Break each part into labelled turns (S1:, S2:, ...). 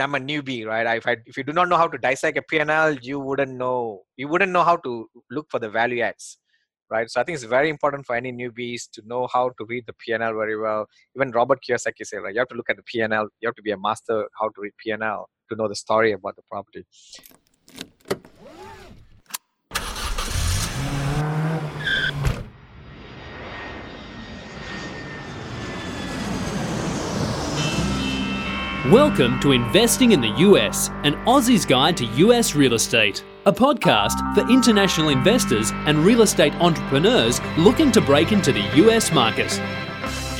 S1: I'm a newbie, right? If I if you do not know how to dissect a P&L, you wouldn't know you wouldn't know how to look for the value adds, right? So I think it's very important for any newbies to know how to read the P&L very well. Even Robert Kiyosaki said, right? You have to look at the P&L. You have to be a master how to read P&L to know the story about the property.
S2: Welcome to Investing in the US, an Aussie's guide to US real estate, a podcast for international investors and real estate entrepreneurs looking to break into the US market.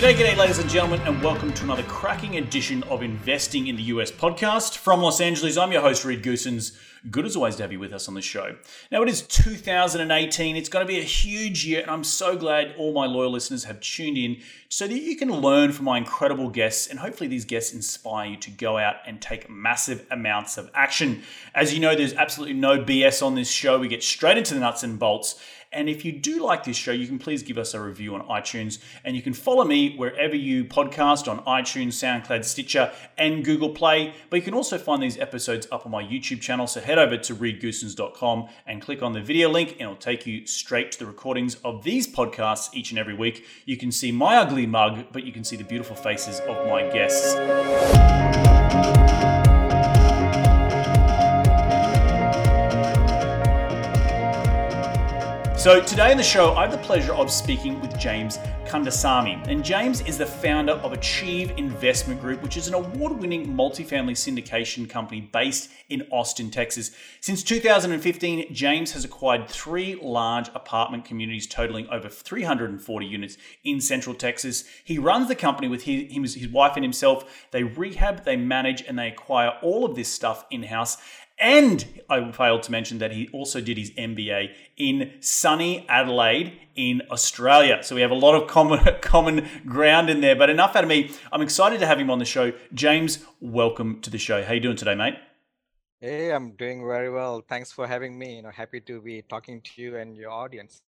S3: G'day, g'day, ladies and gentlemen, and welcome to another cracking edition of Investing in the US podcast. From Los Angeles, I'm your host, Reed Goosens. Good as always to have you with us on the show. Now, it is 2018. It's going to be a huge year, and I'm so glad all my loyal listeners have tuned in so that you can learn from my incredible guests, and hopefully, these guests inspire you to go out and take massive amounts of action. As you know, there's absolutely no BS on this show. We get straight into the nuts and bolts. And if you do like this show, you can please give us a review on iTunes. And you can follow me wherever you podcast on iTunes, SoundCloud, Stitcher, and Google Play. But you can also find these episodes up on my YouTube channel. So head over to reedgoosens.com and click on the video link, and it'll take you straight to the recordings of these podcasts each and every week. You can see my ugly mug, but you can see the beautiful faces of my guests. So, today in the show, I have the pleasure of speaking with James Kandasamy. And James is the founder of Achieve Investment Group, which is an award winning multifamily syndication company based in Austin, Texas. Since 2015, James has acquired three large apartment communities totaling over 340 units in Central Texas. He runs the company with his, his wife and himself. They rehab, they manage, and they acquire all of this stuff in house. And I failed to mention that he also did his MBA in sunny Adelaide in Australia. So we have a lot of common common ground in there. But enough out of me. I'm excited to have him on the show. James, welcome to the show. How are you doing today, mate?
S1: Hey, I'm doing very well. Thanks for having me. You know, happy to be talking to you and your audience.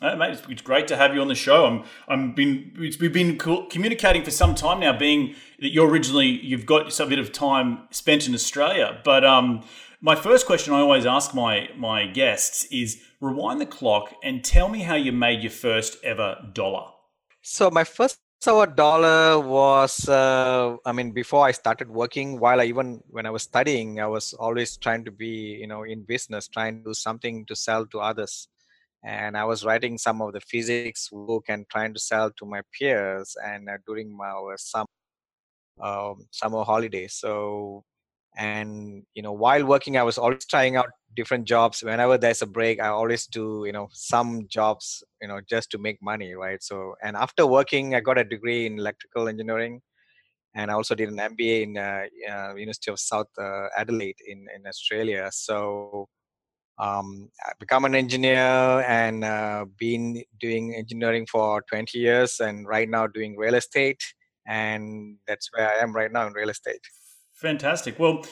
S3: Oh, mate, it's, it's, great to have you on the show. I'm, I'm been, we've been communicating for some time now. Being that you're originally, you've got some bit of time spent in Australia, but um, my first question I always ask my my guests is rewind the clock and tell me how you made your first ever dollar.
S1: So my first ever dollar was uh, I mean before I started working while I even when I was studying I was always trying to be you know in business trying to do something to sell to others and I was writing some of the physics book and trying to sell to my peers and uh, during my summer um, summer holidays so and you know while working i was always trying out different jobs. Whenever there's a break i always do you know some jobs you know just to make money right? So and after working i got a degree in electrical engineering. And i also did an mba in uh, uh, university of south uh, adelaide in, in australia. So um, I become an engineer and uh, been doing engineering for 20 years and right now doing real estate. And that's where i am right now in real estate
S3: Fantastic. Well,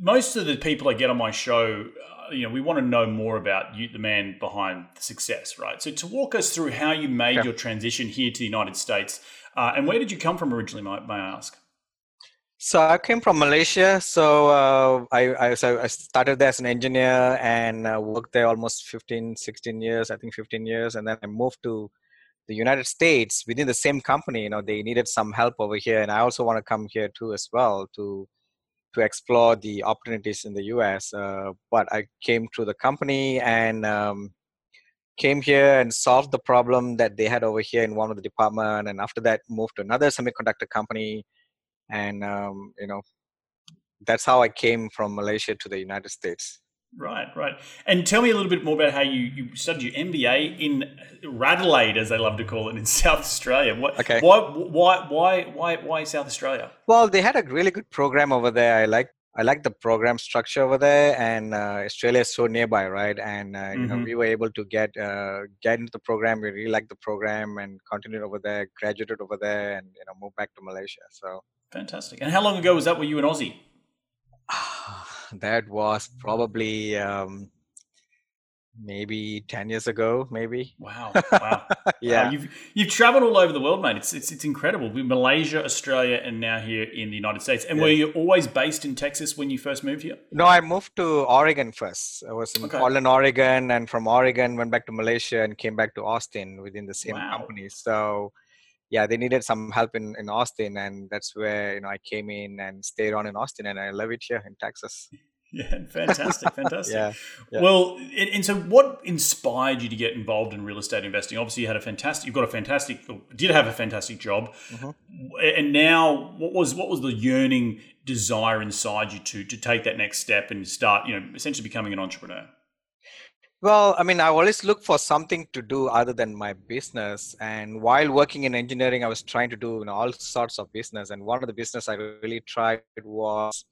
S3: most of the people I get on my show, uh, you know, we want to know more about you, the man behind the success, right? So, to walk us through how you made yeah. your transition here to the United States, uh, and where did you come from originally, may, may, I ask?
S1: So I came from Malaysia. So uh, I, I, so I started there as an engineer and uh, worked there almost 15, 16 years, I think 15 years. And then I moved to the United States within the same company, you know, they needed some help over here, and I also want to come here too as well to to explore the opportunities in the U.S. Uh, but I came to the company and um, came here and solved the problem that they had over here in one of the department, and after that moved to another semiconductor company, and um, you know, that's how I came from Malaysia to the United States.
S3: Right, right. And tell me a little bit more about how you, you studied your MBA in Radelaide, as they love to call it, in South Australia. What, okay. Why, why, why, why, why South Australia?
S1: Well, they had a really good program over there. I like I like the program structure over there, and uh, Australia is so nearby, right? And uh, mm-hmm. you know, mm-hmm. we were able to get uh, get into the program. We really liked the program and continued over there, graduated over there, and you know, moved back to Malaysia. So
S3: fantastic. And how long ago was that? Were you an Aussie?
S1: That was probably um, maybe 10 years ago maybe.
S3: Wow wow.
S1: Yeah.
S3: wow. you've you've traveled all over the world mate. It's it's, it's incredible. Malaysia australia and now here in the united states. And yeah. were you always based in texas when you first moved here?
S1: No i moved to oregon first. I was in okay. portland oregon and from oregon went back to malaysia and came back to austin within the same wow. company. So yeah they needed some help in, in austin and that's where you know i came in and stayed on in austin and i love it here in texas
S3: Yeah, fantastic, fantastic.
S1: yeah, yeah,
S3: Well, and, and, so what inspired you to get involved in real estate investing? Obviously, you had a fantastic, you've got a fantastic, did have a fantastic job, mm-hmm. and now what was what was the yearning desire inside you to to take that next step and start, you know, essentially becoming an entrepreneur?
S1: Well, I mean, I always look for something to do other than my business. And while working in engineering, I was trying to do you know, all sorts of business. And one of the business I really tried was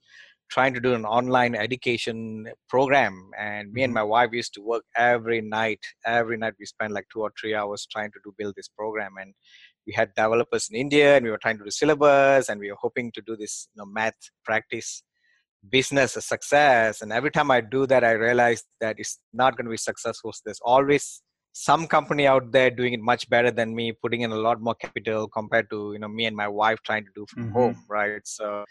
S1: trying to do an online education program and me and mm-hmm. my wife used to work every night every night we spent like two or three hours trying to do build this program and we had developers in india and we were trying to do syllabus and we were hoping to do this you know, math practice business a success and every time i do that i realize that it's not going to be successful so there's always some company out there doing it much better than me putting in a lot more capital compared to you know me and my wife trying to do from mm-hmm. home right so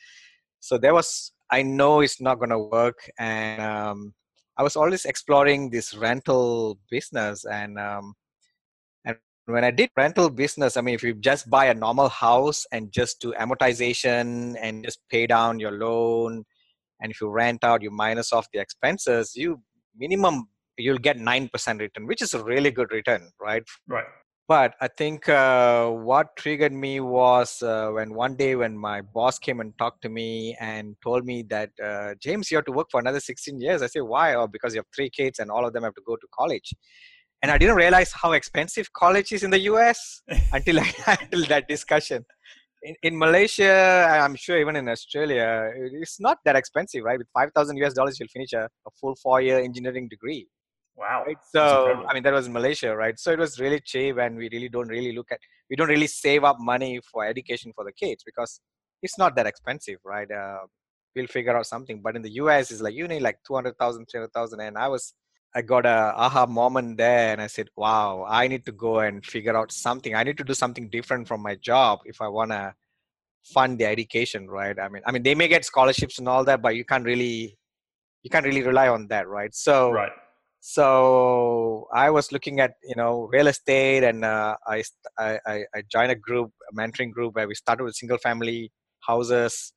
S1: so there was I know it's not going to work. And um, I was always exploring this rental business. And, um, and when I did rental business, I mean, if you just buy a normal house and just do amortization and just pay down your loan, and if you rent out, you minus off the expenses, you minimum you'll get 9% return, which is a really good return, right?
S3: Right.
S1: But i think uh, what triggered me was uh, when one day when my boss came and talked to me and told me that uh, james you have to work for another 16 years. I said why? Oh because you have three kids and all of them have to go to college. And i didn't realize how expensive college is in the us until I, until that discussion in, in malaysia i'm sure even in australia it's not that expensive right with 5000 us dollars you'll finish a, a full four year engineering degree
S3: Wow.
S1: Right? So I mean that was Malaysia, right? So it was really cheap, and we really don't really look at we don't really save up money for education for the kids because it's not that expensive, right? Uh, we'll figure out something. But in the US, it's like you need like 200,000, 300,000. And I was, I got a aha moment there and I said, wow, I need to go and figure out something. I need to do something different from my job if I want to fund the education, right? I mean, I mean, they may get scholarships and all that, but you can't really, you can't really rely on that, right? So,
S3: right
S1: so i was looking at you know real estate and uh, I, I i joined a group a mentoring group where we started with single family houses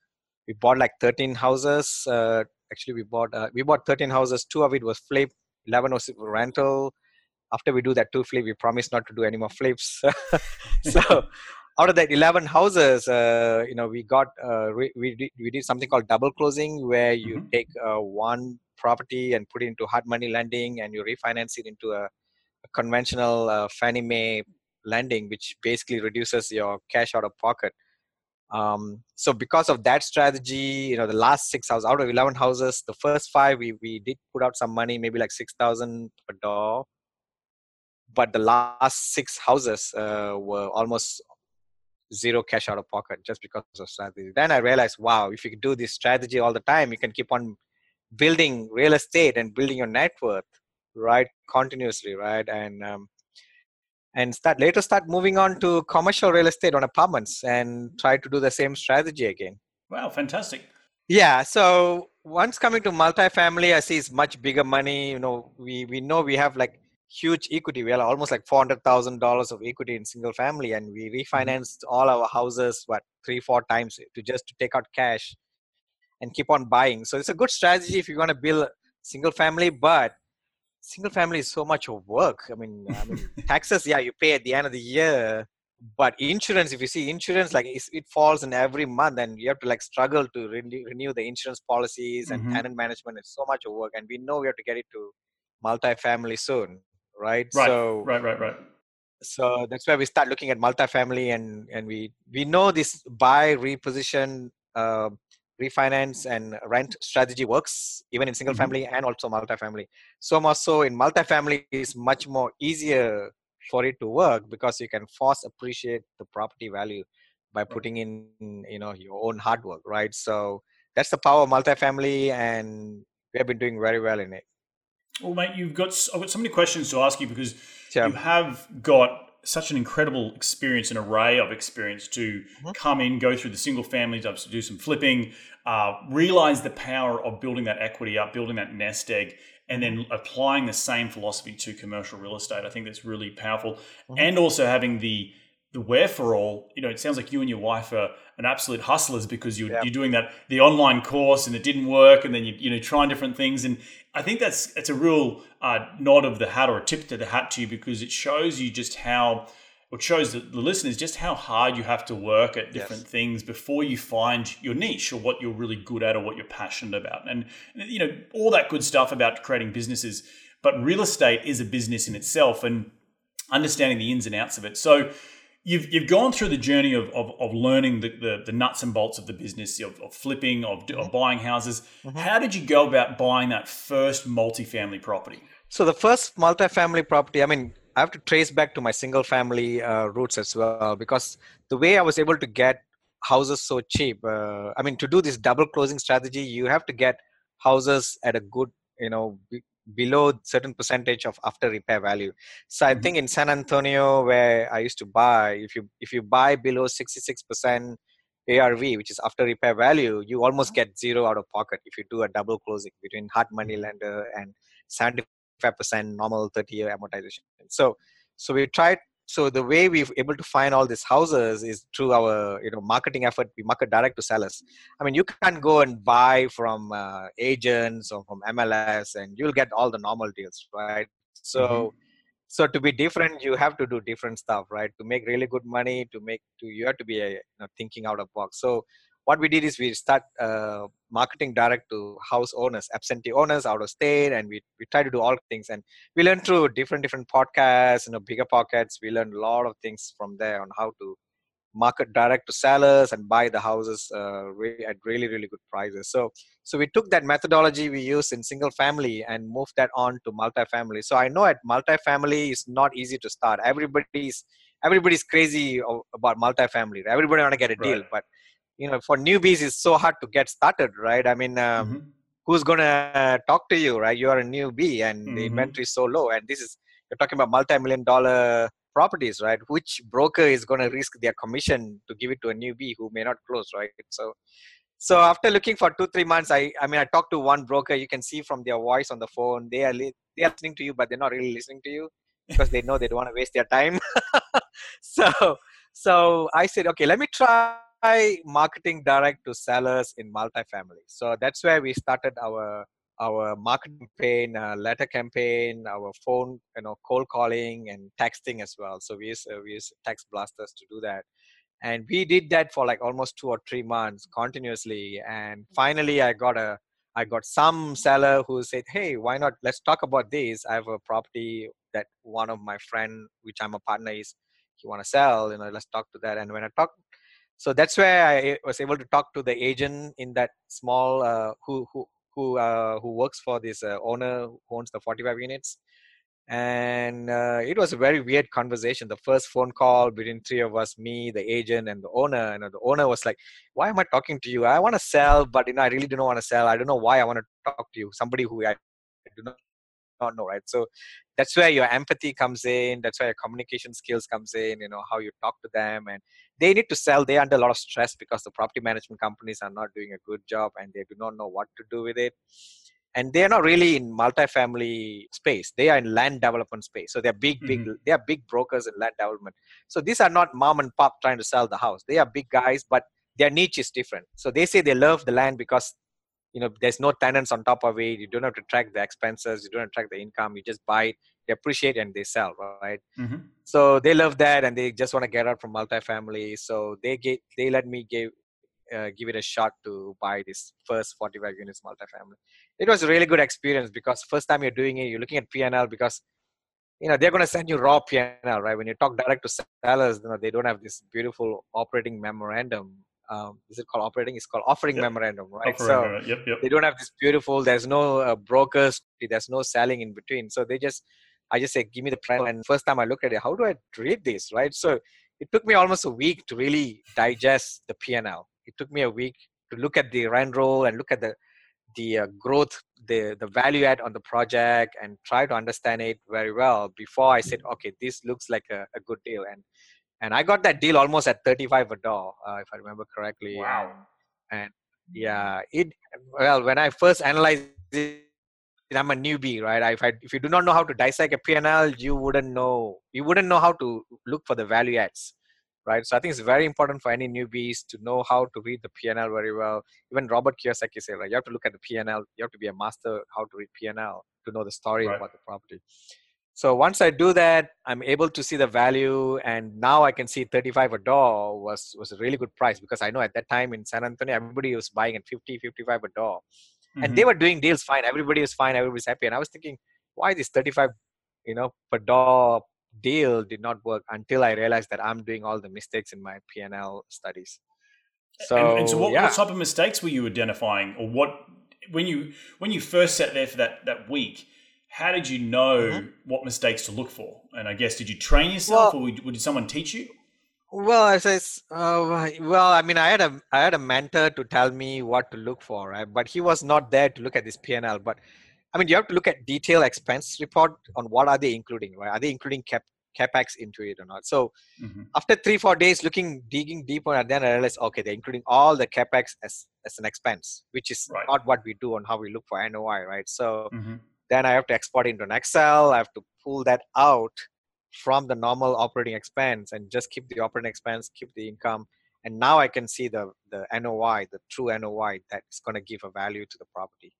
S1: we bought like 13 houses uh, actually we bought uh, we bought 13 houses two of it was flip 11 was rental after we do that two flip we promise not to do any more flips so out of that 11 houses uh, you know we got uh, we, we, did, we did something called double closing where you mm-hmm. take uh, one property and put it into hard money lending and you refinance it into a, a conventional uh, Fannie Mae lending, which basically reduces your cash out of pocket. Um, so because of that strategy, you know, the last six houses out of 11 houses, the first five, we, we did put out some money, maybe like 6,000 per door. But the last six houses uh, were almost zero cash out of pocket just because of strategy. Then I realized, wow, if you do this strategy all the time, you can keep on building real estate and building your net worth right continuously right and um, and start later start moving on to commercial real estate on apartments and try to do the same strategy again
S3: wow fantastic
S1: yeah so once coming to multifamily i see it's much bigger money you know we we know we have like huge equity we have almost like $400000 of equity in single family and we mm-hmm. refinanced all our houses what three four times to just to take out cash and keep on buying. So it's a good strategy if you want to build single family, but single family is so much of work. I mean, I mean taxes, yeah, you pay at the end of the year, but insurance, if you see insurance, like it falls in every month, and you have to like struggle to renew, renew the insurance policies and mm-hmm. tenant management. It's so much of work, and we know we have to get it to multifamily soon, right?
S3: Right. So, right, right, right.
S1: So that's why we start looking at multifamily, and and we we know this buy reposition uh, refinance and rent strategy works even in single mm-hmm. family and also multifamily so much so in multifamily is much more easier for it to work because you can force appreciate the property value by putting in you know your own hard work right so that's the power of multifamily and we have been doing very well in it
S3: Well, mate, you've got I've got so many questions to ask you because
S1: Sure.
S3: you have got such an incredible experience, an array of experience to
S1: Mm-hmm.
S3: come in, go through the single family, to do some flipping, uh, realize the power of building that equity up, building that nest egg, and then applying the same philosophy to commercial real estate. I think that's really powerful,
S1: Mm-hmm.
S3: and also having the the where for all, You know, it sounds like you and your wife are an absolute hustlers because you're,
S1: Yeah.
S3: you're doing that the online course and it didn't work, and then you you know trying different things, and I think that's it's a real uh, nod of the hat or a tip to the hat to you because it shows you just how. It shows the, the listeners just how hard you have to work at different things before you find your niche or what you're really good at or what you're passionate about. And, you know, all that good stuff about creating businesses. But real estate is a business in itself and understanding the ins and outs of it. So you've, you've gone through the journey of, of, of learning the, the, the nuts and bolts of the business, of, of flipping, of, of buying houses. How did you go about buying that first multifamily property?
S1: So the first multifamily property, I mean, I have to trace back to my single family uh, roots as well because the way I was able to get houses so cheap. Uh, I mean, to do this double closing strategy, you have to get houses at a good, you know, below certain percentage of after repair value. So I
S3: Mhm.
S1: think in San Antonio, where I used to buy, if you if you buy below sixty six percent ARV, which is after repair value, you almost get zero out of pocket if you do a double closing between hard money lender and 75% normal 30 year amortization. So, so we tried. So the way we've able to find all these houses is through our you know marketing effort. We market direct to sellers. I mean, you can't go and buy from uh, agents or from MLS, and you'll get all the normal deals, right? So.
S3: Mhm.
S1: So to be different, you have to do different stuff, right? To make really good money, to make to you have to be a, you know, thinking out of box. So what we did is we start uh, marketing direct to house owners, absentee owners out of state, and we we try to do all things. And we learn through different different podcasts, you know, bigger pockets. We learn a lot of things from there on how to market direct to sellers and buy the houses uh, re- at really really good prices. So so we took that methodology we use in single family and moved that on to multifamily. So I know at multifamily is not easy to start. Everybody's everybody's crazy about multifamily. Everybody want to get a deal,
S3: Right.
S1: but you know for newbies it's so hard to get started, right? I mean. Um,
S3: Mhm.
S1: who's gonna talk to you, right? You are a newbie, and the
S3: Mhm.
S1: inventory is so low. And this is you're talking about multi-million dollar properties, right? Which broker is gonna risk their commission to give it to a newbie who may not close, right? So, so after looking for two three months, I I mean I talked to one broker. You can see from their voice on the phone, they are li- they are listening to you, but they're not really listening to you because they know they don't want to waste their time. so so I said, okay, let me try marketing direct to sellers in multifamily. So that's where we started our our marketing campaign, uh, letter campaign, our phone, you know, cold calling and texting as well. So we use uh, we use text blasters to do that, and we did that for like almost two or three months continuously. And finally, I got a I got some seller who said, "Hey, why not? Let's talk about this. I have a property that one of my friend, which I'm a partner, is he want to sell. You know, let's talk to that." And when I talked so that's where I was able to talk to the agent in that small uh, who who who uh, who works for this uh, owner who owns the 45 units. And uh, it was a very weird conversation. The first phone call between three of us me the agent and the owner. And the owner was like why am i talking to you? I want to sell but you know i really don't want to sell. I don't know why i want to talk to you. Somebody who i do not not know right? So that's where your empathy comes in. That's where your communication skills comes in you know how you talk to them. And they need to sell they're under a lot of stress because the property management companies are not doing a good job and they do not know what to do with it. And they're not really in multifamily space. They are in land development space. So they're big big mm-hmm. they are big brokers in land development. So these are not mom and pop trying to sell the house. They are big guys but their niche is different. So they say they love the land because you know there's no tenants on top of it. You don't have to track the expenses. You don't have to track the income. You just buy it. They appreciate and they sell right?
S3: Mhm.
S1: so they love that and they just want to get out from multifamily. So they get they let me give uh, give it a shot to buy this first 45 units multifamily. It was a really good experience because first time you're doing it you're looking at pnl because you know they're going to send you raw pnl right? When you talk direct to sellers you know they don't have this beautiful operating memorandum um, is it called operating? It's called offering
S3: Yep.
S1: memorandum right?
S3: Offering,
S1: so
S3: uh, yep, yep.
S1: they don't have this beautiful there's no uh, brokers there's no selling in between. So they just i just say give me the plan. And first time i looked at it how do i read this? Right? So it took me almost a week to really digest the pnl it took me a week to look at the rent roll and look at the the uh, growth, the the value add on the project, and try to understand it very well before I said, okay, this looks like a, a good deal. And and I got that deal almost at 35 a dollar, uh, if I remember correctly.
S3: Wow.
S1: And, and yeah, it well when I first analyzed it, I'm a newbie, right? If I, if you do not know how to dissect a P&L, you wouldn't know you wouldn't know how to look for the value adds right? So I think it's very important for any newbies to know how to read the P&L very well. Even Robert Kiyosaki said, right, you have to look at the P&L. You have to be a master how to read P&L to know the story right. about the property. So once I do that, I'm able to see the value, and now I can see 35 a door was was a really good price because I know at that time in San Antonio everybody was buying at 50, 55 a door, mm-hmm. and they were doing deals fine. Everybody was fine. Everybody's happy, and I was thinking, why this 35, you know, per door deal did not work until I realized that I'm doing all the mistakes in my PNL studies.
S3: So, and, and so what, yeah. what, type of mistakes were you identifying, or what when you when you first sat there for that that week? How did you know mm-hmm. what mistakes to look for? And I guess did you train yourself, well, or did someone teach you?
S1: Well, as I, uh, well, I mean, I had a I had a mentor to tell me what to look for, right? But he was not there to look at this PNL. But I mean, you have to look at detailed expense report on what are they including, right? Are they including cap capex into it or not? So mm-hmm. after three four days looking digging deeper, and then I realized okay, they're including all the capex as as an expense, which is right. not what we do on how we look for NOI, right? So mm-hmm. Then I have to export into an Excel. I have to pull that out from the normal operating expense and just keep the operating expense, keep the income, and now I can see the the NOI, the true NOI that's going to give a value to the property.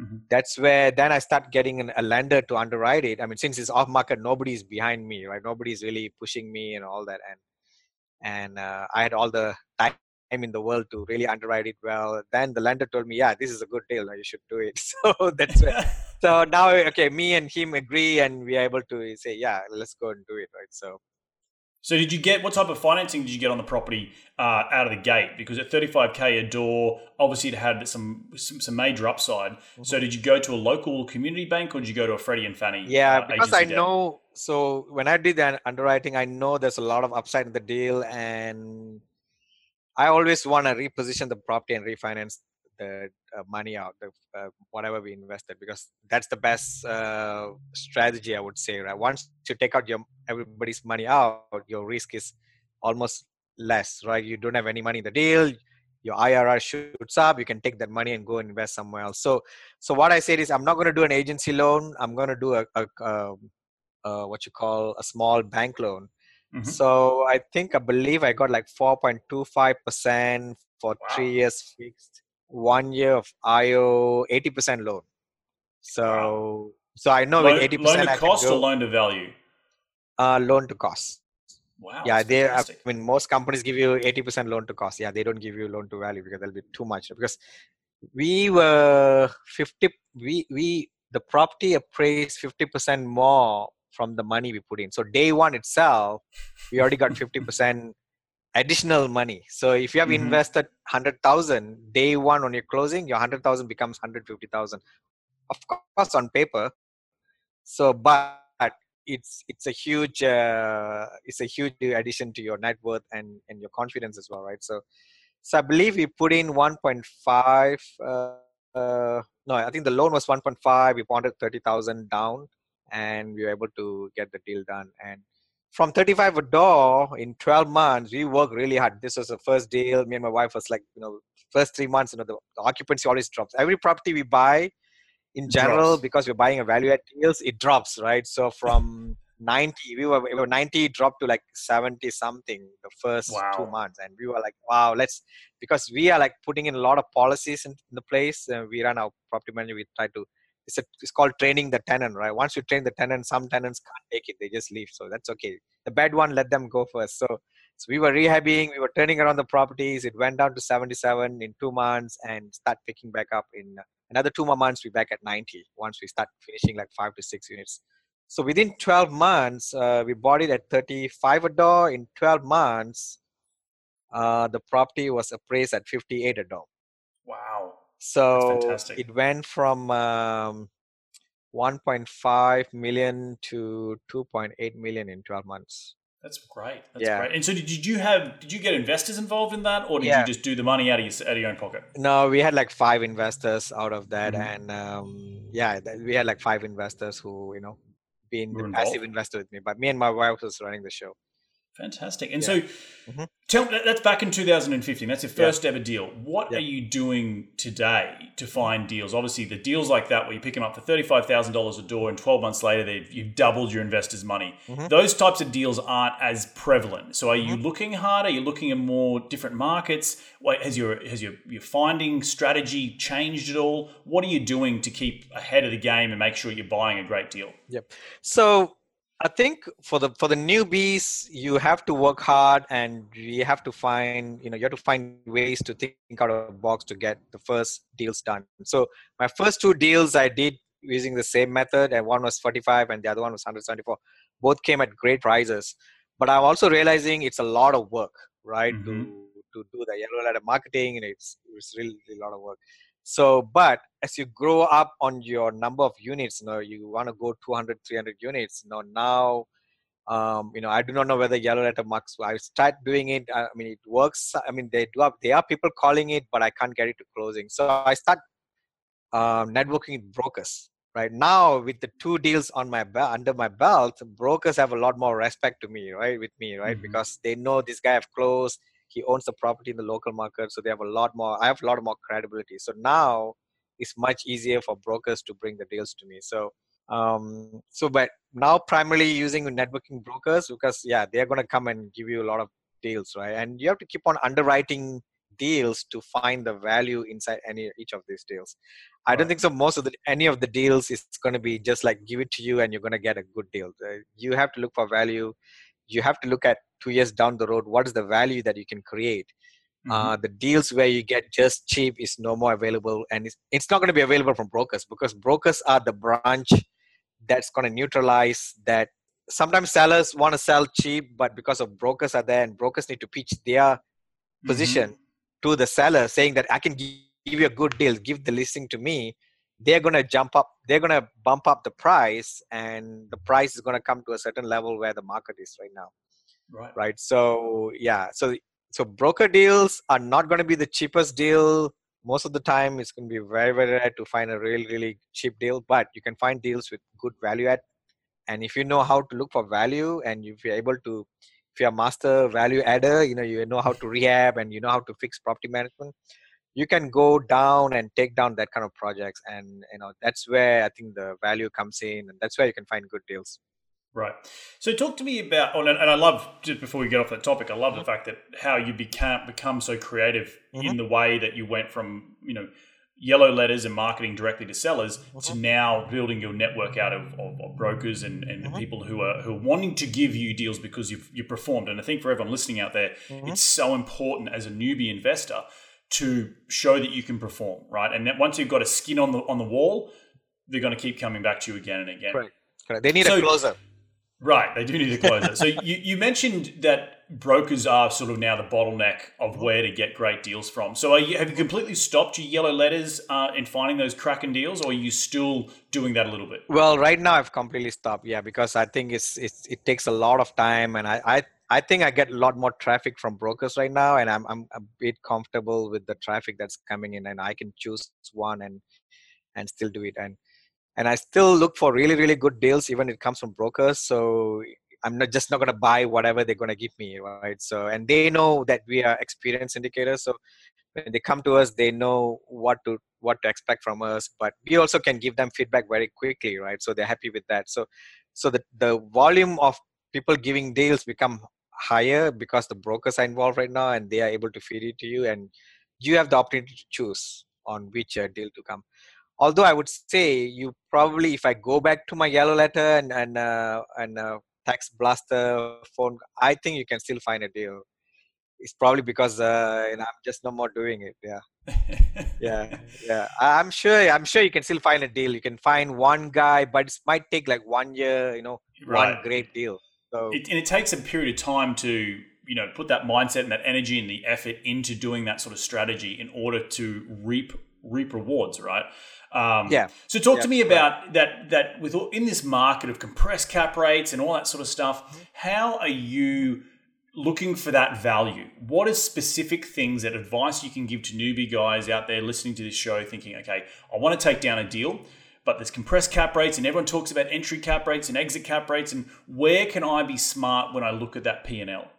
S1: Mm-hmm. That's where then I start getting an, a lender to underwrite it. I mean, since it's off market, nobody's behind me, right? Nobody's really pushing me and all that. And and uh, I had all the time in the world to really underwrite it well. Then the lender told me, "Yeah, this is a good deal. You should do it." So that's where. so now, okay, me and him agree, and we are able to say, "Yeah, let's go and do it." Right. So
S3: so did you get what type of financing did you get on the property uh, out of the gate? Because at 35k a door, obviously it had some some, some major upside. Mm-hmm. So did you go to a local community bank or did you go to a Freddie and Fannie?
S1: Yeah, uh, because I debt? know. So when I did the underwriting, I know there's a lot of upside in the deal, and I always want to reposition the property and refinance the uh, money out, uh, whatever we invested, because that's the best uh, strategy, I would say. Right, once you take out your everybody's money out, your risk is almost less. Right, you don't have any money in the deal. Your IRR shoots up. You can take that money and go invest somewhere else. So, so what I said is, I'm not going to do an agency loan. I'm going to do a, a, a, um, a what you call a small bank loan. Mm-hmm. So I think I believe I got like 4.25 percent for wow. three years fixed one year of IO 80% loan. So wow. so I know loan, with 80%
S3: loan to cost go, or loan to value?
S1: Uh, loan to cost.
S3: Wow.
S1: Yeah, they. I mean, most companies give you 80% loan to cost. Yeah, they don't give you loan to value because that'll be too much. Because we were 50. We we the property appraised 50% more from the money we put in. So day one itself, we already got 50% additional money. So if you have mm-hmm. invested hundred thousand day one on your closing, your hundred thousand becomes hundred fifty thousand. Of course, on paper. So, but it's it's a huge uh, it's a huge addition to your net worth and and your confidence as well, right? So, so I believe we put in one point five. Uh, uh, no, I think the loan was one point five. We wanted thirty thousand down, and we were able to get the deal done. And from 35 a door in 12 months we worked really hard. This was the first deal. Me and my wife was like you know first three months you know the, the occupancy always drops. Every property we buy in general because we're buying a value add deals it drops right? So from 90 we were, we were 90 dropped to like 70 something the first wow. two months. And we were like wow let's because we are like putting in a lot of policies in, in the place. And we run our property manager we try to it's a, it's called training the tenant, right? Once you train the tenant, some tenants can't take it; they just leave. So that's okay. The bad one, let them go first. So, so we were rehabbing, we were turning around the properties. It went down to 77 in two months, and start picking back up in another two more months. We back at 90 once we start finishing like five to six units. So within 12 months, uh, we bought it at 35 a door. In 12 months, uh, the property was appraised at 58 a door. So it went from um, 1.5 million to 2.8 million in 12 months.
S3: That's great. That's yeah. great. And so, did you have? Did you get investors involved in that, or did yeah. you just do the money out of your out of your own pocket?
S1: No, we had like five investors out of that, mm-hmm. and um, yeah, we had like five investors who you know, being the passive investor with me. But me and my wife was running the show.
S3: Fantastic. And yeah. so, mm-hmm. tell that's back in 2015. That's your first yeah. ever deal. What yeah. are you doing today to find deals? Obviously, the deals like that where you pick them up for thirty-five thousand dollars a door, and twelve months later you've doubled your investors' money. Mm-hmm. Those types of deals aren't as prevalent. So, are you mm-hmm. looking hard? Are you looking at more different markets? Has your has your your finding strategy changed at all? What are you doing to keep ahead of the game and make sure you're buying a great deal?
S1: Yep. So I think for the for the newbies, you have to work hard, and you have to find you know you have to find ways to think out of the box to get the first deals done. So my first two deals I did using the same method, and one was 45, and the other one was 174. Both came at great prices, but I'm also realizing it's a lot of work, right? Mm-hmm. To to do the yellow letter marketing, and it's it's really, really a lot of work so but as you grow up on your number of units you know you want to go 200 300 units you know now um, you know i do not know whether yellow letter marks i start doing it i mean it works i mean they do have there are people calling it but i can't get it to closing. So i start um, networking with brokers right? Now with the two deals on my belt under my belt brokers have a lot more respect to me right with me right? Mm-hmm. because they know this guy have closed he owns the property in the local market so they have a lot more i have a lot more credibility. So now it's much easier for brokers to bring the deals to me. So um so but now primarily using networking brokers because yeah they're going to come and give you a lot of deals right? And you have to keep on underwriting deals to find the value inside any each of these deals. I don't think so most of the any of the deals is going to be just like give it to you and you're going to get a good deal. You have to look for value. You have to look at two years down the road what is the value that you can create mm-hmm. uh, the deals where you get just cheap is no more available and it's, it's not going to be available from brokers because brokers are the branch that's going to neutralize that. Sometimes sellers want to sell cheap but because of brokers are there and brokers need to pitch their mm-hmm. position to the seller saying that i can give you a good deal give the listing to me they're going to jump up they're going to bump up the price and the price is going to come to a certain level where the market is right now.
S3: Right.
S1: Right? So yeah. So so broker deals are not going to be the cheapest deal. Most of the time it's going to be very very rare to find a really really cheap deal but you can find deals with good value add. And if you know how to look for value and if you're able to if you're a master value adder you know you know how to rehab and you know how to fix property management you can go down and take down that kind of projects. And you know that's where i think the value comes in and that's where you can find good deals
S3: right so talk to me about oh, and i love just before we get off that topic i love mm-hmm. the fact that how you became become so creative mm-hmm. in the way that you went from you know yellow letters and marketing directly to sellers mm-hmm. to now building your network out of, of, of brokers and, and mm-hmm. people who are who are wanting to give you deals because you've you performed and i think for everyone listening out there mm-hmm. it's so important as a newbie investor to show that you can perform, right? And that once you've got a skin on the on the wall, they're going to keep coming back to you again and again.
S1: Right. They need so, a closer.
S3: Right. They do need to close it. so you, you mentioned that brokers are sort of now the bottleneck of where to get great deals from. So you, have you completely stopped your yellow letters uh, in finding those cracking deals, or are you still doing that a little bit?
S1: Well, right now I've completely stopped. Yeah, because I think it's, it's it takes a lot of time, and I, I I think I get a lot more traffic from brokers right now, and I'm I'm a bit comfortable with the traffic that's coming in, and I can choose one and and still do it. And and I still look for really really good deals, even it comes from brokers. So I'm not just not gonna buy whatever they're gonna give me, right? So and they know that we are experienced syndicators, so when they come to us, they know what to what to expect from us. But we also can give them feedback very quickly, right? So they're happy with that. So so the the volume of people giving deals become higher because the brokers are involved right now and they are able to feed it to you and you have the opportunity to choose on which uh, deal to come although i would say you probably if i go back to my yellow letter and and uh, and uh, text blaster phone i think you can still find a deal. It's probably because uh, you know, i'm just no more doing it yeah. Yeah yeah. I'm sure i'm sure you can still find a deal. You can find one guy but it might take like one year you know right. one great deal.
S3: So, it, and it takes a period of time to you know put that mindset and that energy and the effort into doing that sort of strategy in order to reap reap rewards, right? Um,
S1: Yeah.
S3: So talk
S1: Yeah,
S3: to me about that. That with all, in this market of compressed cap rates and all that sort of stuff, how are you looking for that value? What are specific things that advice you can give to newbie guys out there listening to this show, thinking, okay, I want to take down a deal, but there's compressed cap rates, and everyone talks about entry cap rates and exit cap rates, and where can I be smart when I look at that P and L?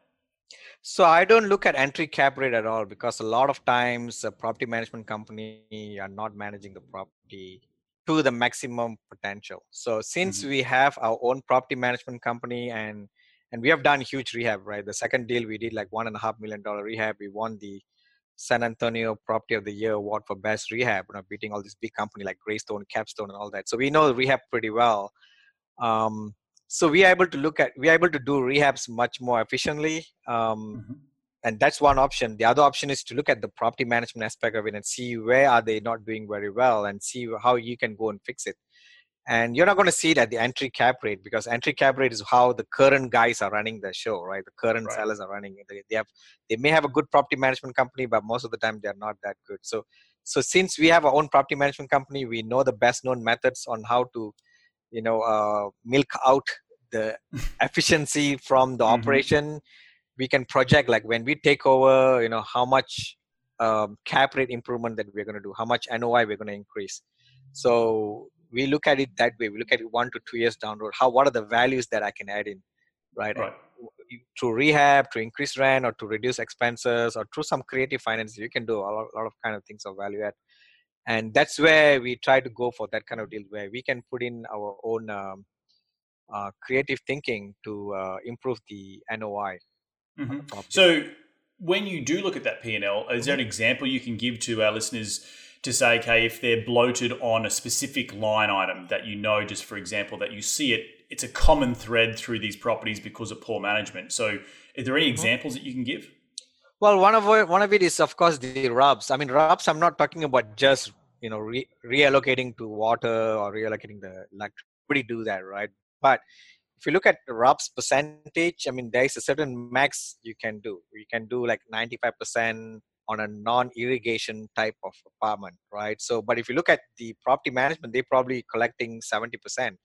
S1: So I don't look at entry cap rate at all because a lot of times a property management company are not managing the property to the maximum potential. So since we have our own property management company and and we have done huge rehab, right? The second deal we did like one and a half million dollar rehab. We won the San Antonio Property of the Year award for best rehab, you know, beating all these big company like Greystone, Capstone, and all that. So we know rehab pretty well. Um, so we are able to look at we are able to do rehabs much more efficiently um,
S3: Mhm.
S1: and that's one option. The other option is to look at the property management aspect of it and see where are they not doing very well and see how you can go and fix it. And you're not going to see it at the entry cap rate because entry cap rate is how the current guys are running the show right? The current
S3: Right.
S1: sellers are running it. They, they have they may have a good property management company but most of the time they're not that good. So so since we have our own property management company we know the best known methods on how to you know uh, milk out the efficiency from the
S3: Mhm.
S1: operation we can project like when we take over you know how much um, cap rate improvement that we're going to do how much noi we're going to increase. So we look at it that way. We look at it one to two years down the road. How what are the values that i can add in right?
S3: Right.
S1: through rehab to increase rent or to reduce expenses or through some creative finance you can do a lot, lot of kind of things of value add. And that's where we try to go for that kind of deal where we can put in our own um, uh, creative thinking to uh, improve the NOI.
S3: Mhm. So when you do look at that P and L, is there an example you can give to our listeners to say, okay, if they're bloated on a specific line item that you know, just for example, that you see it, it's a common thread through these properties because of poor management. So, are there any examples that you can give?
S1: Well, one of one of it is of course the rubs. I mean, rubs. I'm not talking about just you know re- reallocating to water or reallocating the electric. Pretty do that, right? But if you look at the rubs percentage, I mean, there is a certain max you can do. You can do like 95% on a non-irrigation type of apartment, right? So, but if you look at the property management, they're probably collecting 70%.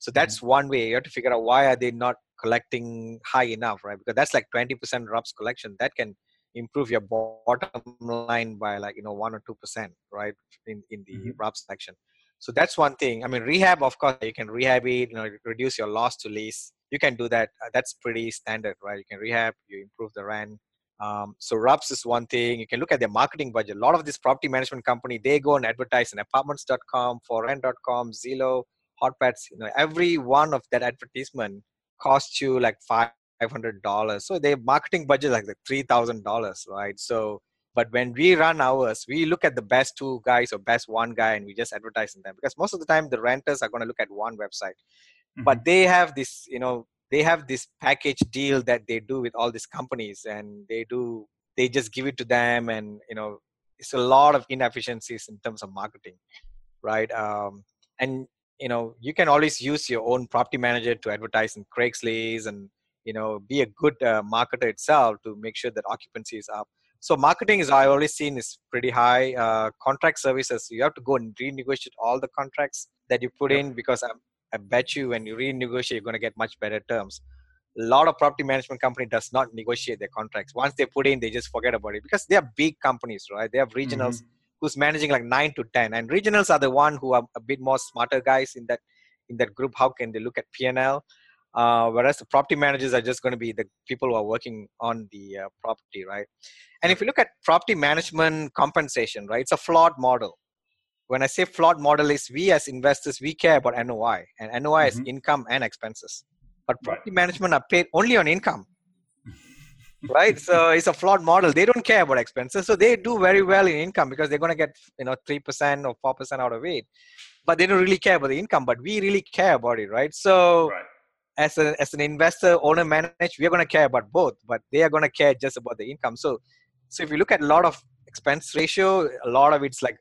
S1: So that's one way you have to figure out why are they not collecting high enough, right? Because that's like 20% rubs collection that can improve your bottom line by like you know one or two percent right in in the
S3: Mhm.
S1: RUB section so that's one thing. I mean rehab of course you can rehab it you know reduce your loss to lease. You can do that. Uh, that's pretty standard right? You can rehab you improve the rent. Um, so RUBS is one thing. You can look at their marketing budget. A lot of this property management company they go and advertise in apartments.com forrent.com zillow HotPads you know every one of that advertisement costs you like five hundred dollars. So their marketing budget is like three thousand dollars, right? So, but when we run ours, we look at the best two guys or best one guy, and we just advertise in them. Because most of the time the renters are going to look at one website, but they have this, you know, they have this package deal that they do with all these companies, and they do they just give it to them, and you know, it's a lot of inefficiencies in terms of marketing, right? Um, and you know, you can always use your own property manager to advertise in Craigslist and you know be a good uh, marketer itself to make sure that occupancy is up so marketing is i always seen is pretty high uh, contract services. You have to go and renegotiate all the contracts that you put in because I, I bet you when you renegotiate you're going to get much better terms. A lot of property management company does not negotiate their contracts. Once they put in they just forget about it because they are big companies right? They have regionals who's managing like 9 to 10 and regionals are the one who are a bit more smarter guys in that in that group. How can they look at p&l uh, whereas the property managers are just going to be the people who are working on the uh, property right? And if you look at property management compensation right it's a flawed model. When i say flawed model is we as investors we care about noi and noi is
S3: Mhm.
S1: income and expenses. But
S3: Right.
S1: property management are paid only on income. Right? So it's a flawed model. They don't care about expenses so they do very well in income because they're going to get you know 3% or 4% out of it. But they don't really care about the income but we really care about it right? So
S3: Right.
S1: As, a, as an investor owner manage we're going to care about both but they are going to care just about the income so so if you look at a lot of expense ratio a lot of it's like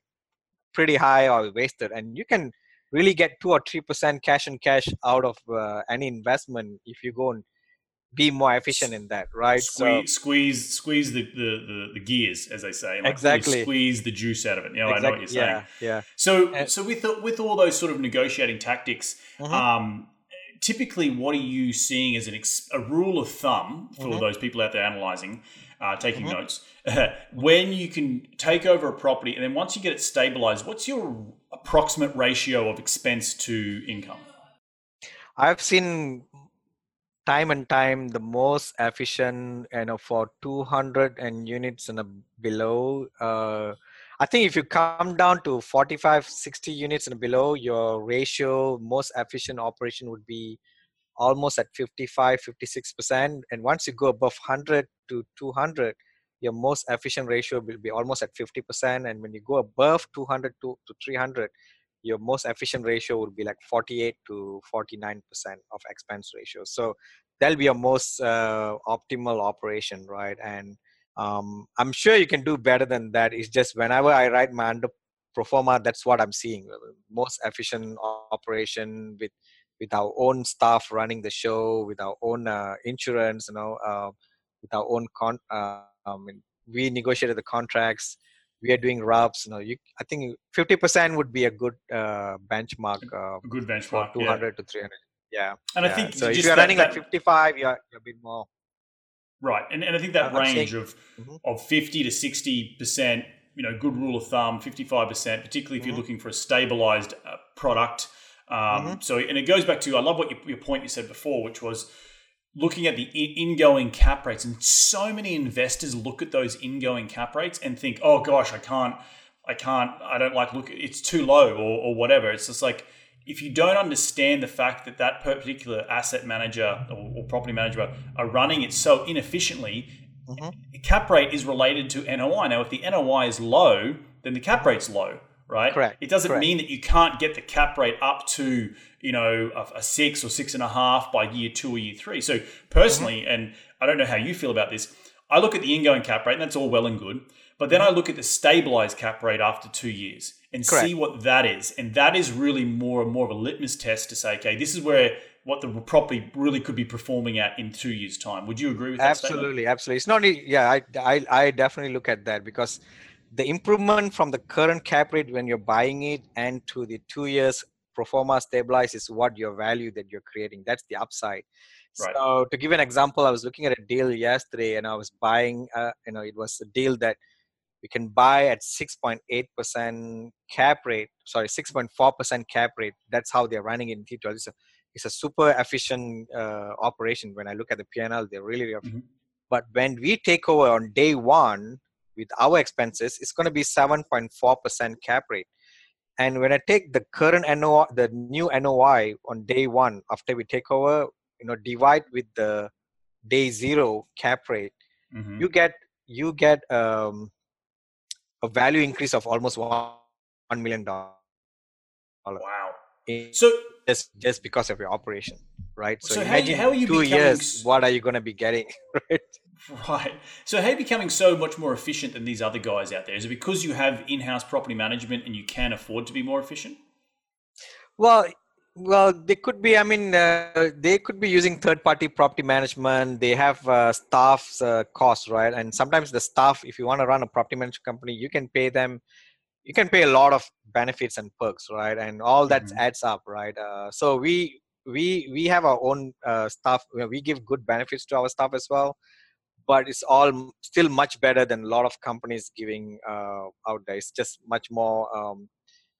S1: pretty high or wasted and you can really get 2 or 3% cash and cash out of uh, any investment if you go and be more efficient in that, right?
S3: Squeeze, so, squeeze, squeeze the, the, the, the, gears, as they say.
S1: Like exactly.
S3: Squeeze the juice out of it. You know, exactly. I know what you're saying.
S1: Yeah, yeah.
S3: So, and, so with with all those sort of negotiating tactics, mm-hmm. um, typically, what are you seeing as an ex- a rule of thumb for mm-hmm. those people out there analyzing, uh, taking mm-hmm. notes? when you can take over a property, and then once you get it stabilized, what's your approximate ratio of expense to income?
S1: I've seen time and time the most efficient you know for 200 and units and below uh, i think if you come down to 45 60 units and below your ratio most efficient operation would be almost at 55 56% and once you go above 100 to 200 your most efficient ratio will be almost at 50% and when you go above 200 to, to 300 your most efficient ratio would be like 48 to 49% of expense ratio. So that'll be your most uh, optimal operation, right? And um, I'm sure you can do better than that. It's just whenever I write my under that's what I'm seeing. Most efficient operation with with our own staff running the show, with our own uh, insurance, you know, uh, with our own con. Uh, um, we negotiated the contracts we are doing RUBS. You know, you, I think 50% would be a good uh, benchmark. Uh,
S3: a good benchmark.
S1: 200 yeah. to 300. Yeah.
S3: And
S1: yeah.
S3: I think
S1: so. If you're running that, like 55, you're, you're a bit more.
S3: Right, and, and I think that range saying, of mm-hmm. of 50 to 60 percent, you know, good rule of thumb, 55 percent, particularly if mm-hmm. you're looking for a stabilized uh, product. Um, mm-hmm. So, and it goes back to I love what your, your point you said before, which was looking at the ingoing cap rates, and so many investors look at those ingoing cap rates and think, "Oh gosh, I can't, I can't, I don't like look, it's too low or, or whatever." It's just like if you don't understand the fact that that particular asset manager or, or property manager are running it so inefficiently, mm-hmm. cap rate is related to NOI. Now, if the NOI is low, then the cap rate's low right?
S1: Correct.
S3: It doesn't
S1: Correct.
S3: mean that you can't get the cap rate up to you know a, a, six or six and a half by year two or year three. So personally, mm-hmm. and I don't know how you feel about this, I look at the ingoing cap rate, and that's all well and good. But then I look at the stabilized cap rate after two years and Correct. see what that is, and that is really more and more of a litmus test to say, okay, this is where what the property really could be performing at in two years' time. Would you agree with that?
S1: Absolutely,
S3: statement?
S1: absolutely. It's not. Yeah, I, I, I definitely look at that because the improvement from the current cap rate when you're buying it and to the two years pro forma stabilize is what your value that you're creating. That's the upside. Right. So to give an example, I was looking at a deal yesterday and I was buying, uh, you know, it was a deal that we can buy at 6.8% cap rate, sorry, 6.4% cap rate. That's how they're running it in T12. It's a, it's a super efficient uh, operation. When I look at the P&L, they're really, mm-hmm. but when we take over on day one, with our expenses, it's going to be 7.4% cap rate. And when I take the current NOI, the new NOI on day one after we take over, you know, divide with the day zero cap rate, mm-hmm. you get you get um, a value increase of almost one million dollars.
S3: Wow!
S1: so just just because of your operation, right?
S3: So, so imagine how, how are you
S1: two years, what are you going to be getting, right?
S3: Right. So, how are you becoming so much more efficient than these other guys out there? Is it because you have in-house property management and you can afford to be more efficient?
S1: Well, well, they could be. I mean, uh, they could be using third-party property management. They have uh, staff's uh, costs, right? And sometimes the staff, if you want to run a property management company, you can pay them. You can pay a lot of benefits and perks, right? And all that mm-hmm. adds up, right? Uh, so we we we have our own uh, staff. We give good benefits to our staff as well but it's all still much better than a lot of companies giving uh, out there. It's just much more um,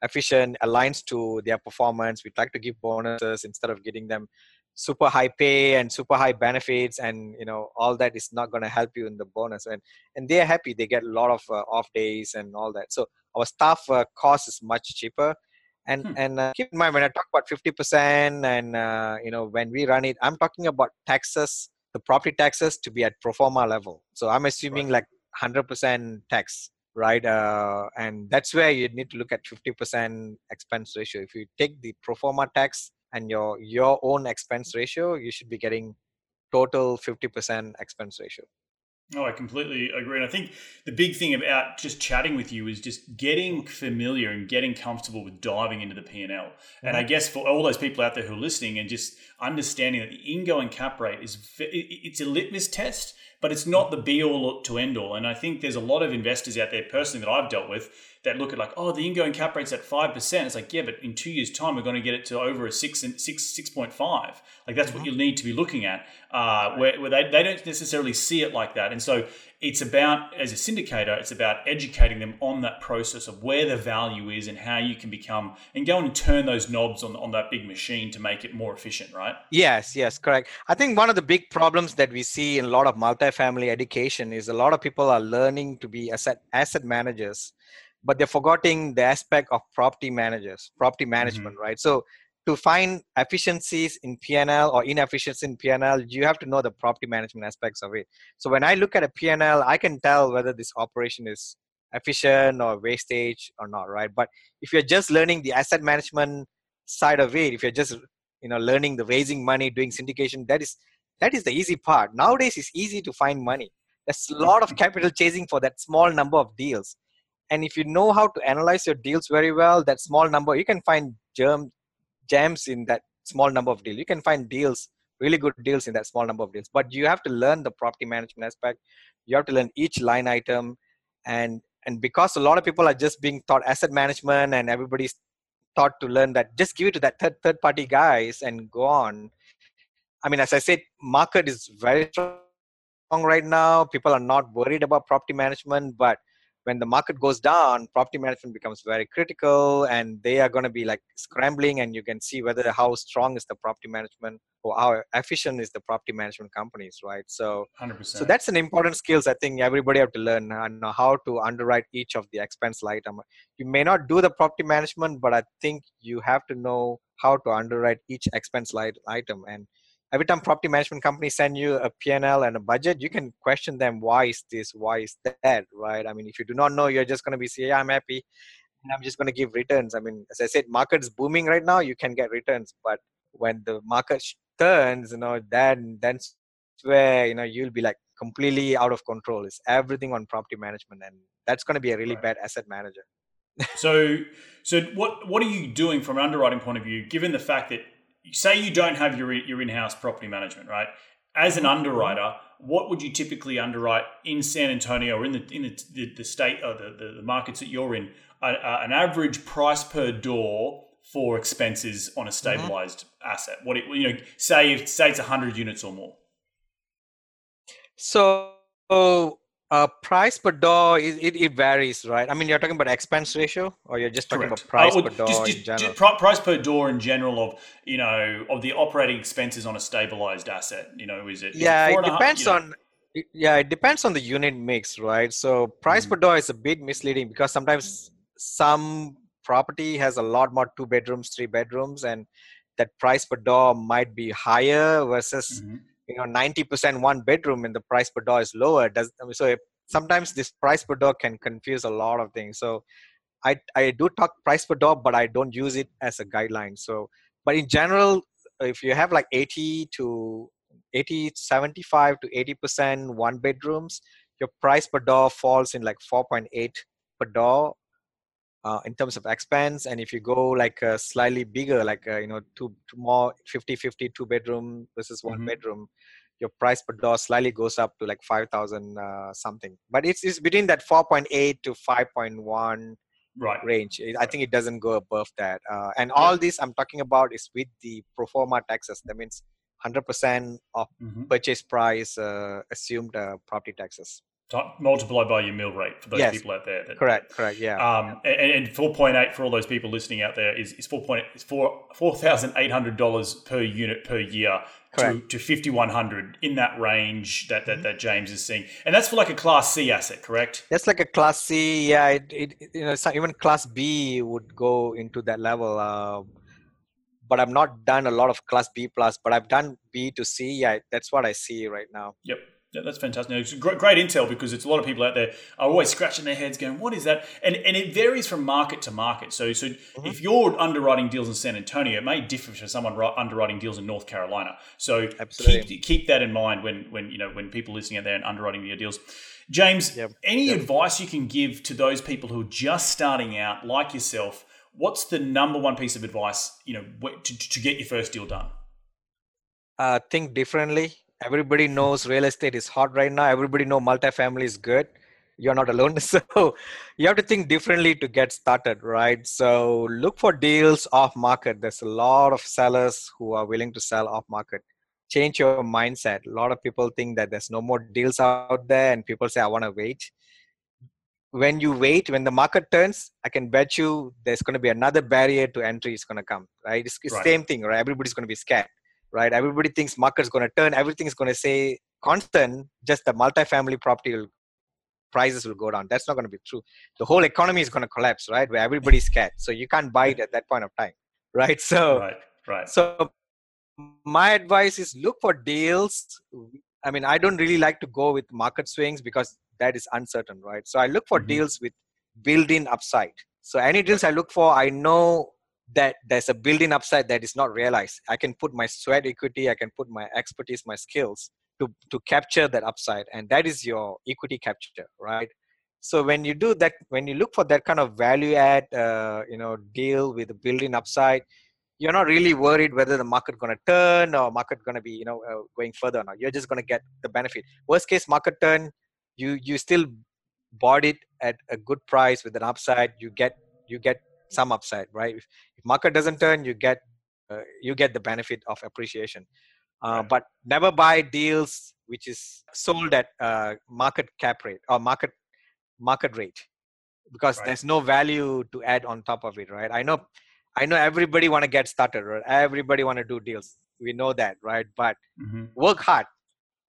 S1: efficient, aligns to their performance. We'd like to give bonuses instead of getting them super high pay and super high benefits, and you know all that is not going to help you in the bonus. And and they're happy; they get a lot of uh, off days and all that. So our staff uh, cost is much cheaper. And hmm. and uh, keep in mind when I talk about fifty percent, and uh, you know when we run it, I'm talking about taxes the property taxes to be at pro forma level. So I'm assuming right. like 100% tax, right? Uh, and that's where you need to look at 50% expense ratio. If you take the pro forma tax and your your own expense ratio, you should be getting total 50% expense ratio.
S3: Oh, I completely agree. And I think the big thing about just chatting with you is just getting familiar and getting comfortable with diving into the P&L. Mm-hmm. And I guess for all those people out there who are listening and just understanding that the ingoing cap rate is it's a litmus test, but it's not the be all to end all. And I think there's a lot of investors out there personally that I've dealt with that look at like, oh, the ingoing cap rate's at five percent. It's like, yeah, but in two years' time, we're going to get it to over a six and six six point five. Like that's mm-hmm. what you'll need to be looking at. Uh, where, where they, they don't necessarily see it like that, and so it's about as a syndicator, it's about educating them on that process of where the value is and how you can become and go and turn those knobs on on that big machine to make it more efficient. Right?
S1: Yes, yes, correct. I think one of the big problems that we see in a lot of multifamily education is a lot of people are learning to be asset asset managers but they're forgetting the aspect of property managers, property management, mm-hmm. right? So to find efficiencies in PNL or inefficiencies in PNL, you have to know the property management aspects of it. So when I look at a PNL, I can tell whether this operation is efficient or wastage or not, right? But if you're just learning the asset management side of it, if you're just you know learning the raising money, doing syndication, that is that is the easy part. Nowadays, it's easy to find money. There's a lot of capital chasing for that small number of deals and if you know how to analyze your deals very well that small number you can find germ gems in that small number of deals. You can find deals really good deals in that small number of deals. But you have to learn the property management aspect. You have to learn each line item. And and because a lot of people are just being taught asset management and everybody's taught to learn that just give it to that third, third party guys and go on. I mean as i said market is very strong right now. People are not worried about property management but when the market goes down property management becomes very critical and they are going to be like scrambling and you can see whether how strong is the property management or how efficient is the property management companies right so
S3: 100%.
S1: so that's an important skills i think everybody have to learn uh, and how to underwrite each of the expense item um, you may not do the property management but i think you have to know how to underwrite each expense item and every time property management companies send you a P&L and a budget, you can question them, why is this, why is that, right? I mean, if you do not know, you're just going to be saying, yeah, I'm happy and I'm just going to give returns. I mean, as I said, market's booming right now, you can get returns, but when the market turns, you know, then that's where, you know, you'll be like completely out of control. It's everything on property management and that's going to be a really right. bad asset manager.
S3: so, so what, what are you doing from an underwriting point of view, given the fact that say you don't have your your in-house property management, right? As an underwriter, what would you typically underwrite in San Antonio or in the in the, the, the state or the, the, the, markets that you're in? A, a, an average price per door for expenses on a mm-hmm. stabilized mm-hmm. asset. What it, you know, say say it's hundred units or more.
S1: So uh, price per door, it, it, it, varies, right? I mean, you're talking about expense ratio, or you're just talking Correct. about price uh, per door
S3: just, just,
S1: in general?
S3: Just price per door in general of you know of the operating expenses on a stabilized asset. You know, is it?
S1: yeah,
S3: it,
S1: depends half, on. Know? Yeah, it depends on the unit mix, right? So price mm per door is a bit misleading because sometimes some property has a lot more two bedrooms, three bedrooms, and that price per door might be higher versus. Mm-hmm you know 90% one bedroom and the price per door is lower does so sometimes this price per door can confuse a lot of things. So i i do talk price per door but i don't use it as a guideline. So but in general if you have like 80 to 80 75 to 80% one bedrooms your price per door falls in like 4.8 per door uh, in terms of expense and if you go like uh, slightly bigger like uh, you know two, two more 50 50 two bedroom versus one mm-hmm. bedroom your price per door slightly goes up to like 5000 uh, something but it's, it's between that 4.8 to 5.1
S3: right.
S1: range i think it doesn't go above that uh, and all yeah. this i'm talking about is with the pro forma taxes that means 100% of mm-hmm. purchase price uh, assumed property taxes
S3: multiplied by your mill rate for those
S1: yes.
S3: people out there.
S1: That, correct, correct, yeah.
S3: Um, yeah. And, and four point eight for all those people listening out there is, is four point is four four thousand eight hundred dollars per unit per year to, to fifty one hundred in that range that, that mm-hmm. that James is seeing, and that's for like a Class C asset, correct?
S1: That's like a Class C, yeah. It, it you know even Class B would go into that level. Uh, but I've not done a lot of Class B plus, but I've done B to C. Yeah, that's what I see right now.
S3: Yep. Yeah, that's fantastic. It's great, great intel because it's a lot of people out there are always scratching their heads, going, "What is that?" And and it varies from market to market. So so mm-hmm. if you're underwriting deals in San Antonio, it may differ for someone underwriting deals in North Carolina. So keep keep that in mind when when you know when people listening out there and underwriting your deals. James, yep. any yep. advice you can give to those people who are just starting out, like yourself? What's the number one piece of advice you know to, to get your first deal done?
S1: Uh, think differently everybody knows real estate is hot right now. Everybody know multifamily is good. You're not alone. So you have to think differently to get started right? So look for deals off market. There's a lot of sellers who are willing to sell off market. Change your mindset. A lot of people think that there's no more deals out there and people say i want to wait. When you wait when the market turns i can bet you there's going to be another barrier to entry is going to come right? It's, the right. same thing right? Everybody's going to be scared right? Everybody thinks market's going to turn, everything is going to say constant, just the multifamily property will, prices will go down. That's not going to be true. The whole economy is going to collapse, right? Where everybody's scared. So you can't buy it at that point of time, right? So,
S3: right, right.
S1: So my advice is look for deals. I mean, I don't really like to go with market swings because that is uncertain, right? So I look for mm-hmm. deals with built-in upside. So any deals I look for, I know that there's a building upside that is not realized. I can put my sweat equity i can put my expertise my skills to to capture that upside and that is your equity capture right? So when you do that when you look for that kind of value add uh, you know deal with the building upside you're not really worried whether the market going to turn or market going to be you know uh, going further or not. You're just going to get the benefit. Worst case market turn you you still bought it at a good price with an upside. You get you get some upside right? If, if market doesn't turn you get uh, you get the benefit of appreciation. Uh, right. but never buy deals which is sold at uh, market cap rate or market market rate because right. there's no value to add on top of it right? I know i know everybody want to get started right? Everybody want to do deals. We know that right? But mm-hmm. work hard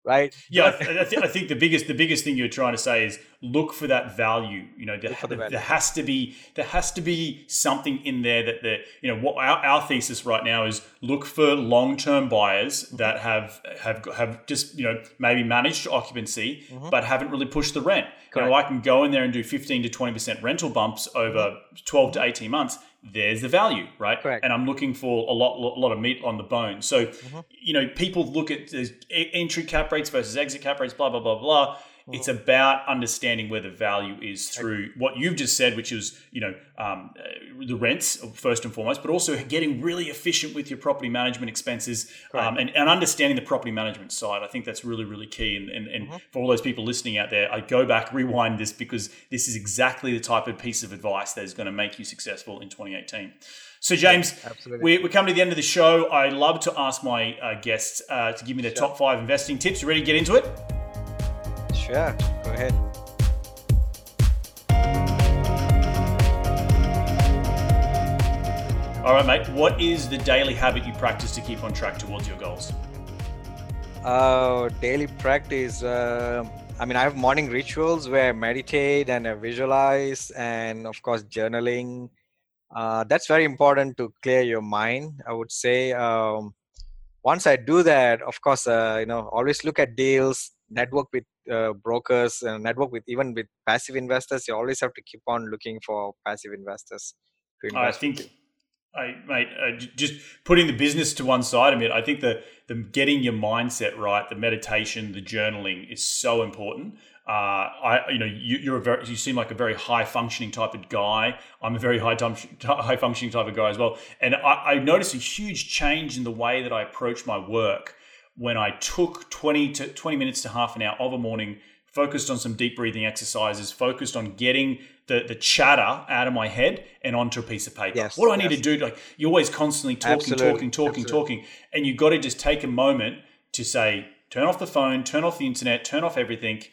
S1: right?
S3: Yeah, I, th- I, think the biggest the biggest thing you're trying to say is look for that value. You know, there, the there has to be there has to be something in there that the you know what our, our thesis right now is look for long term buyers mm-hmm. that have have have just you know maybe managed occupancy mm-hmm. but haven't really pushed the rent. Correct. You know, I can go in there and do 15 to 20 percent rental bumps over mm-hmm. 12 to 18 months there's the value, right?
S1: Correct.
S3: And I'm looking for a lot, a lot of meat on the bone. So, mm-hmm. you know, people look at entry cap rates versus exit cap rates, blah blah blah blah. It's mm-hmm. about understanding where the value is through what you've just said, which is you know um, uh, the rents first and foremost, but also getting really efficient with your property management expenses um, and, and, understanding the property management side. I think that's really really key. And, and, and mm-hmm. for all those people listening out there, I go back rewind this because this is exactly the type of piece of advice that is going to make you successful in 2018. So, James, yeah, we, are coming to the end of the show. I love to ask my uh, guests uh, to give me their sure. top five investing tips. You ready to get into it?
S1: Sure, go ahead.
S3: All right, mate. What is the daily habit you practice to keep on track towards your goals?
S1: Uh, daily practice. Uh, I mean, I have morning rituals where I meditate and I visualize, and of course, journaling. Uh, that's very important to clear your mind. I would say. Um, once I do that, of course, uh, you know, always look at deals, network with uh, brokers and network with even with passive investors you always have to keep on looking for passive investors
S3: to invest i think I, mate, uh, just putting the business to one side. a mean, I think the the getting your mindset right, the meditation, the journaling is so important. Uh, I, you know, you, are a very, you seem like a very high functioning type of guy. I'm a very high high functioning type of guy as well, and I, I noticed a huge change in the way that I approach my work when I took 20 to 20 minutes to half an hour of a morning, focused on some deep breathing exercises, focused on getting the, the chatter out of my head and onto a piece of paper. Yes, what do I need to do? Like you're always constantly talking, Absolutely. talking, talking, Absolutely. talking. And you've got to just take a moment to say, turn off the phone, turn off the internet, turn off everything,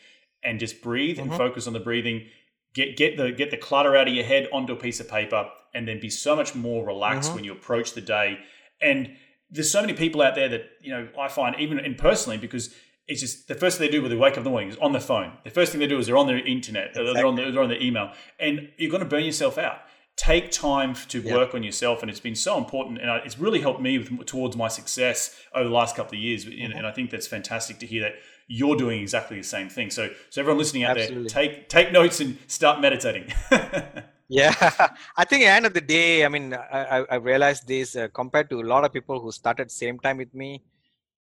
S3: and just breathe mm-hmm. and focus on the breathing. Get get the get the clutter out of your head onto a piece of paper and then be so much more relaxed mm-hmm. when you approach the day. And there's so many people out there that you know I find even in personally because it's just the first thing they do when they wake up in the morning is on the phone. The first thing they do is they're on their internet, exactly. they're on their, they're on their email, and you're going to burn yourself out. take time to work on yourself, and it's been so important, and it's really helped me with, towards my success over the last couple of years. And-
S1: Mm-hmm.
S3: And I think that's fantastic to hear that you're doing exactly the same thing. So, so everyone listening out
S1: Absolutely.
S3: there, take take notes and start meditating.
S1: Yeah, I think at the end of the day, I mean, I, I- realized this uh, compared to a lot of people who started same time with me.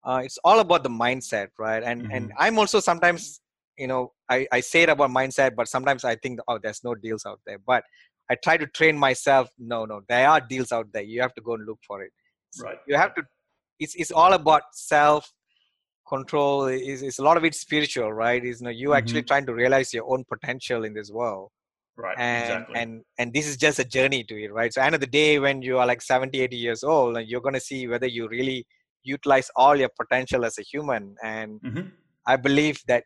S1: Uh, it's all about the mindset, right? And and I'm also sometimes, you know, I, I say it about mindset, but sometimes I think, oh, there's no deals out there. But I try to train myself. No, no, there are deals out there. You have to go and look for it.
S3: right.
S1: You have to. It's it's all about self control. Is it's a lot of it spiritual, right? Is you know you actually trying to realize your own potential in this world
S3: Right.
S1: and
S3: exactly.
S1: and and this is just a journey to it right so end of the day when you are like 70 80 years old and you're going to see whether you really utilize all your potential as a human and
S3: Mhm.
S1: i believe that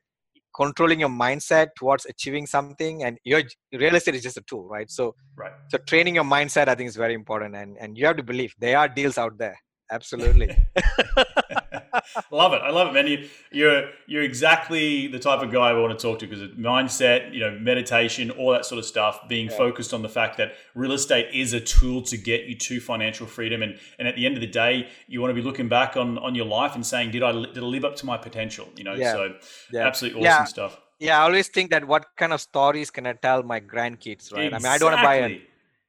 S1: controlling your mindset towards achieving something and your real estate is just a tool right so
S3: Right.
S1: so training your mindset i think is very important and and you have to believe there are deals out there absolutely
S3: love it. I love it, man. You, you're you're exactly the type of guy I want to talk to because of mindset, you know, meditation, all that sort of stuff. Being
S1: Yeah.
S3: focused on the fact that real estate is a tool to get you to financial freedom, and and at the end of the day, you want to be looking back on on your life and saying, did I did I live up to my potential? You know,
S1: Yeah.
S3: so
S1: yeah
S3: absolutely awesome
S1: Yeah.
S3: stuff.
S1: yeah i always think that what kind of stories can i tell my grandkids right i mean i don't want to buy an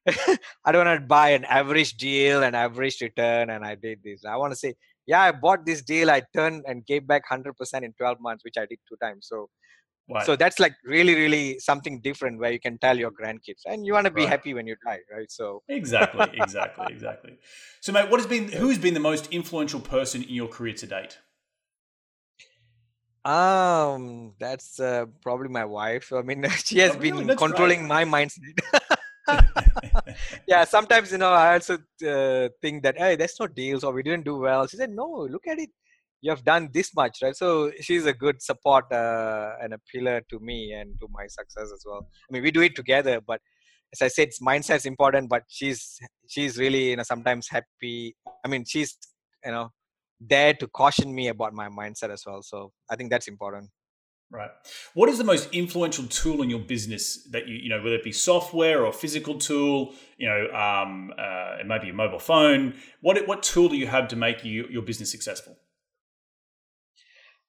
S1: I don't want to buy an average deal, an average return, and I did this. I want to say, yeah, I bought this deal, I turned and gave back 100% in 12 months, which I did two times. So,
S3: Right.
S1: so that's like really, really something different where you can tell your grandkids, and you want to be
S3: Right.
S1: happy when you die, right? So,
S3: exactly, exactly, exactly. So, mate, what has been who's been the most influential person in your career to date?
S1: um, that's uh, probably my wife. I mean, she has
S3: Oh, really?
S1: been
S3: That's
S1: controlling my mindset. yeah, sometimes you know I also uh, think that hey, there's no deals or we didn't do well. She said, no, look at it. You have done this much, right? So she's a good support uh, and a pillar to me and to my success as well. I mean, we do it together, but as I said, mindset's important. But she's she's really you know sometimes happy. I mean, she's you know there to caution me about my mindset as well. So I think that's important.
S3: Right. What is the most influential tool in your business that you, you know, whether it be software or physical tool, you know, um, uh, it might be a mobile phone. What what tool do you have to make you, your business successful?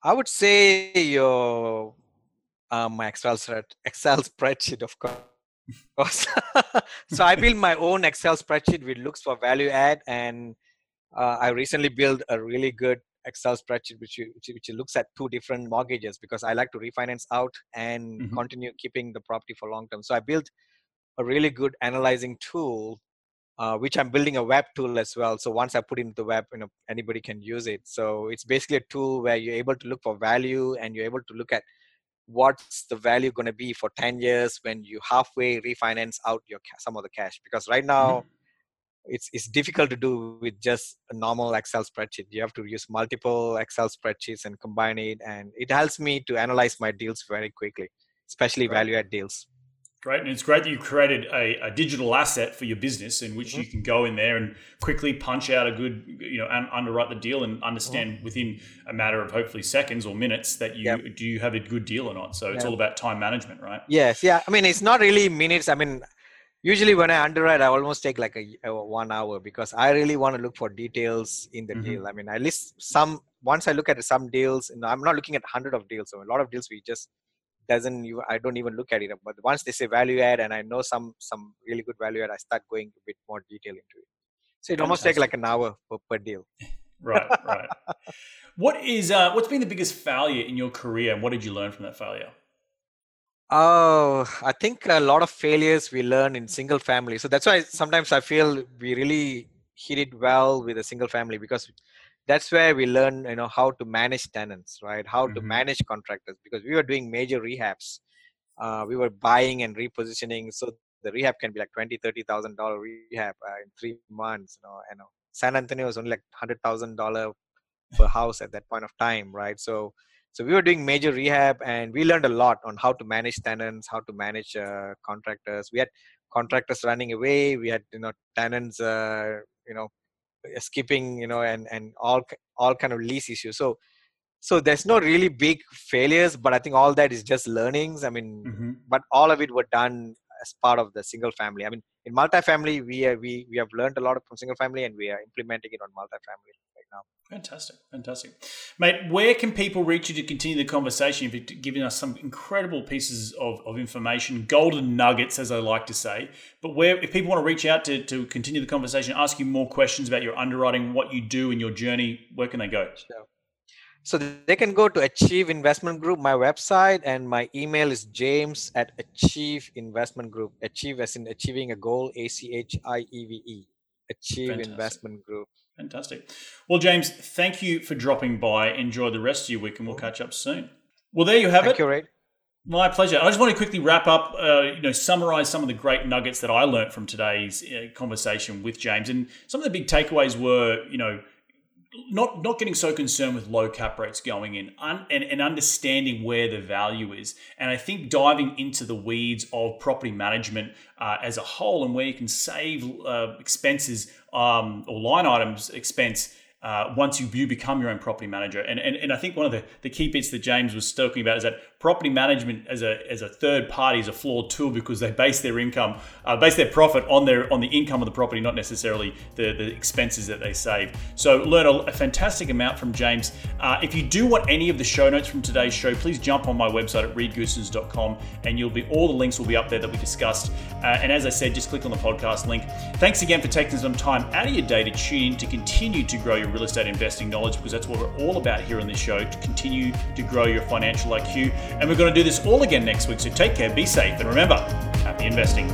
S1: I would say your um, my Excel Excel spreadsheet, of course. so I built my own Excel spreadsheet which looks for value add, and uh, I recently built a really good Excel spreadsheet which, you, which which looks at two different mortgages because I like to refinance out and
S3: Mhm.
S1: continue keeping the property for long term. So I built a really good analyzing tool uh, which I'm building a web tool as well. So once I put it into the web, you know, anybody can use it. So it's basically a tool where you're able to look for value and you're able to look at what's the value going to be for 10 years when you halfway refinance out your some of the cash. Because right now it's it's difficult to do with just a normal Excel spreadsheet. You have to use multiple Excel spreadsheets and combine it, and it helps me to analyze my deals very quickly, especially
S3: Right.
S1: value add deals.
S3: Great, and it's great that you created a, a digital asset for your business in which mm-hmm. you can go in there and quickly punch out a good, you know, and underwrite the deal and mm-hmm. understand within a matter of hopefully seconds or minutes that you
S1: Yep.
S3: do you have a good deal or not. So it's
S1: Yep.
S3: all about time management, right?
S1: Yes, yeah. I mean, it's not really minutes. I mean, usually when I underwrite, I almost take like a, a one hour because I really want to look for details in the
S3: Mhm.
S1: deal. I mean, at least some. Once I look at some deals, and I'm not looking at hundred of deals. So a lot of deals we just doesn't. even- I don't even look at it. But once they say value add, and I know some some really good value add, I start going a bit more detail into it. So it almost take
S3: Fantastic.
S1: like an hour per, per deal.
S3: Right, right. what is uh, what's been the biggest failure in your career, and what did you learn from that failure?
S1: Oh, I think a lot of failures we learn in single family. So that's why sometimes I feel we really hit it well with a single family because that's where we learn, you know, how to manage tenants, right? How to
S3: Mhm.
S1: manage contractors because we were doing major rehabs. Uh, we were buying and repositioning. So the rehab can be like twenty, thirty thousand dollar rehab uh, in three months. You know, you know, San Antonio was only like hundred thousand dollar per house at that point of time, right? So so we were doing major rehab and we learned a lot on how to manage tenants how to manage uh, contractors. We had contractors running away. We had you know tenants uh, you know skipping you know and and all all kind of lease issues. So so there's no really big failures but i think all that is just learnings. I mean
S3: Mm-hmm.
S1: but all of it were done as part of the single family. I mean, in multifamily, we are, we we have learned a lot from single family, and we are implementing it on multifamily right now.
S3: Fantastic, fantastic, mate. Where can people reach you to continue the conversation? You've given us some incredible pieces of, of information, golden nuggets, as I like to say. But where, if people want to reach out to to continue the conversation, ask you more questions about your underwriting, what you do, and your journey, where can they go?
S1: Sure. So they can go to Achieve Investment Group, my website, and my email is james at Achieve Investment Group. Achieve as in achieving a goal, A C H I E V E. Achieve Fantastic. Investment Group.
S3: Fantastic. Well, James, thank you for dropping by. Enjoy the rest of your week, and we'll catch up soon. Well, there you have
S1: thank
S3: it.
S1: You, Ray.
S3: My pleasure. I just want to quickly wrap up, uh, you know, summarize some of the great nuggets that I learned from today's uh, conversation with James. And some of the big takeaways were, you know, not not getting so concerned with low cap rates going in un, and, and understanding where the value is and i think diving into the weeds of property management uh, as a whole and where you can save uh, expenses um, or line items expense uh, once you, you become your own property manager. And, and, and I think one of the, the key bits that James was talking about is that property management as a, as a third party is a flawed tool because they base their income, uh, base their profit on their on the income of the property, not necessarily the, the expenses that they save. So learn a, a fantastic amount from James. Uh, if you do want any of the show notes from today's show, please jump on my website at reedgoossens.com and you'll be all the links will be up there that we discussed. Uh, and as I said, just click on the podcast link. Thanks again for taking some time out of your day to tune in to continue to grow your real estate investing knowledge because that's what we're all about here on this show to continue to grow your financial IQ. And we're going to do this all again next week, so take care, be safe, and remember, happy investing.